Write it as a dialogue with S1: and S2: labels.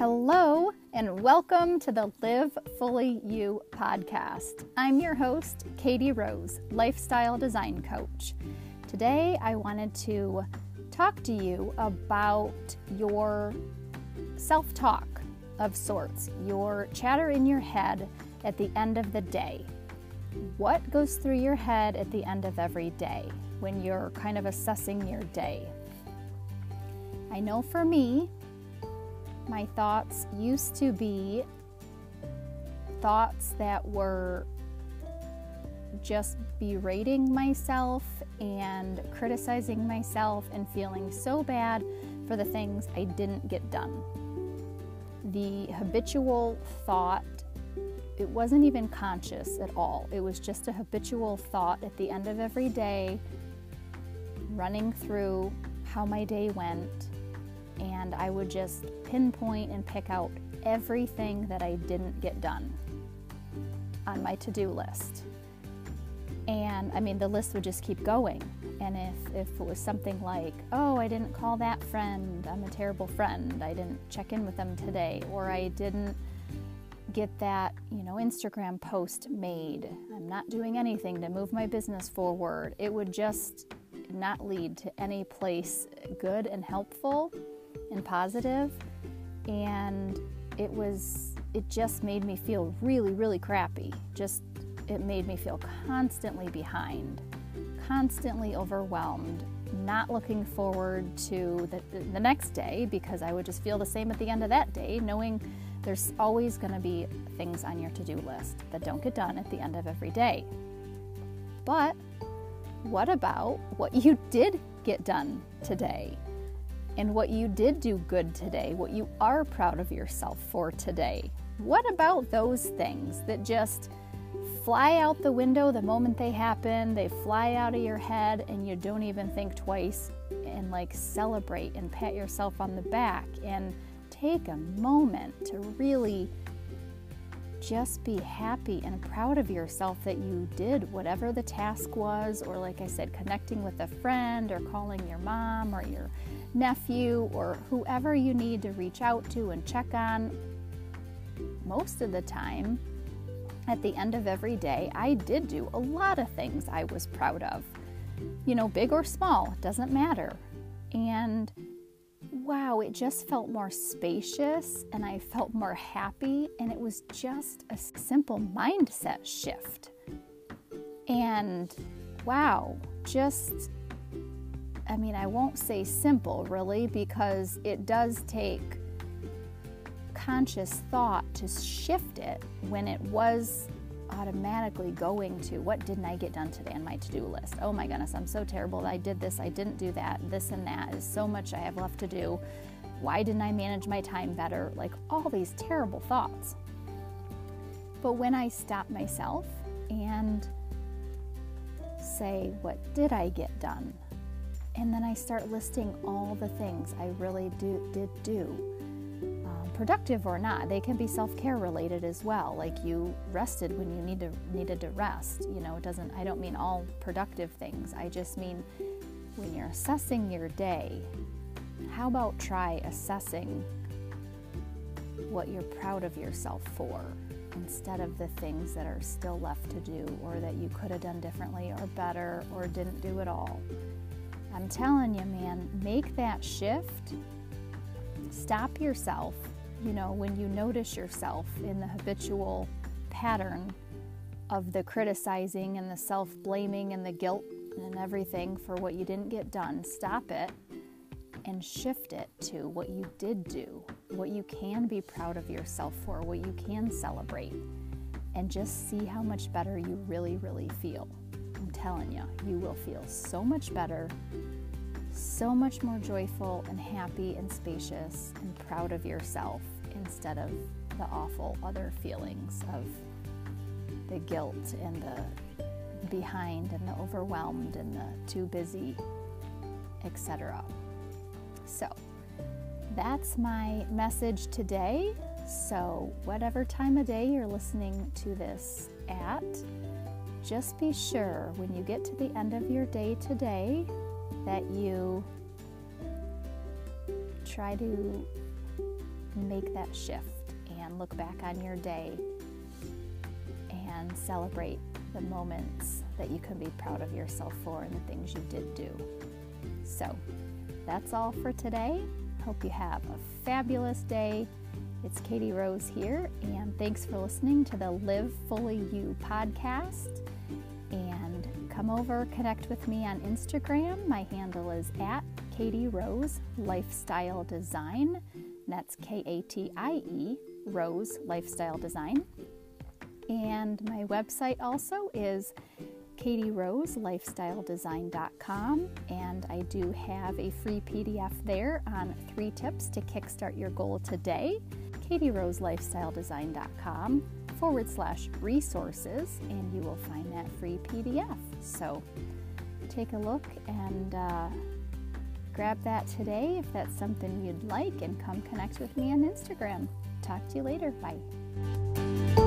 S1: Hello, and welcome to the Live Fully You podcast. I'm your host, Katie Rose, lifestyle design coach. Today, I wanted to talk to you about your self talk of sorts, your chatter in your head at the end of the day. What goes through your head at the end of every day when you're kind of assessing your day? I know for me, my thoughts used to be thoughts that were just berating myself and criticizing myself and feeling so bad for the things I didn't get done. The habitual thought, it wasn't even conscious at all. It was just a habitual thought at the end of every day, running through how my day went and I would just pinpoint and pick out everything that I didn't get done on my to do list. And I mean, the list would just keep going. And if, if it was something like, oh, I didn't call that friend, I'm a terrible friend, I didn't check in with them today, or I didn't get that, you know, Instagram post made, I'm not doing anything to move my business forward, it would just not lead to any place good and helpful and positive and it was it just made me feel really really crappy. Just it made me feel constantly behind constantly overwhelmed not looking forward to the, the next day because i would just feel the same at the end of that day knowing there's always going to be things on your to-do list that don't get done at the end of every day. But what about what you did get done today and what you did do good today, what you are proud of yourself for today. What about those things that just fly out the window the moment they happen? They fly out of your head and you don't even think twice and like celebrate and pat yourself on the back and take a moment to really just be happy and proud of yourself that you did whatever the task was, or like I said, connecting with a friend or calling your mom or your nephew or whoever you need to reach out to and check on. Most of the time, at the end of every day, I did do a lot of things I was proud of. You know, big or small, doesn't matter. And wow, it just felt more spacious and I felt more happy, and it was just a simple mindset shift. And wow, just I mean, I won't say simple really because it does take conscious thought to shift it when it was automatically going to what didn't I get done today on my to do list? Oh my goodness, I'm so terrible. I did this, I didn't do that, this and that is so much I have left to do. Why didn't I manage my time better? Like all these terrible thoughts. But when I stop myself and say, What did I get done? And then I start listing all the things I really do, did do. Productive or not, they can be self-care related as well. Like you rested when you need to needed to rest. You know, it doesn't. I don't mean all productive things. I just mean when you're assessing your day. How about try assessing what you're proud of yourself for instead of the things that are still left to do or that you could have done differently or better or didn't do at all. I'm telling you, man, make that shift. Stop yourself, you know, when you notice yourself in the habitual pattern of the criticizing and the self blaming and the guilt and everything for what you didn't get done. Stop it and shift it to what you did do, what you can be proud of yourself for, what you can celebrate, and just see how much better you really, really feel. I'm telling you, you will feel so much better, so much more joyful and happy and spacious and proud of yourself instead of the awful other feelings of the guilt and the behind and the overwhelmed and the too busy, etc. So, that's my message today. So, whatever time of day you're listening to this at, just be sure when you get to the end of your day today that you try to make that shift and look back on your day and celebrate the moments that you can be proud of yourself for and the things you did do. So, that's all for today. Hope you have a fabulous day. It's Katie Rose here, and thanks for listening to the Live Fully You podcast. Come over, connect with me on Instagram. My handle is at Katie Rose Lifestyle Design. That's K A T I E Rose Lifestyle Design. And my website also is katieroselifestyledesign.com. And I do have a free PDF there on three tips to kickstart your goal today. katieroselifestyledesign.com forward slash resources, and you will find that free PDF. So take a look and uh, grab that today if that's something you'd like, and come connect with me on Instagram. Talk to you later. Bye.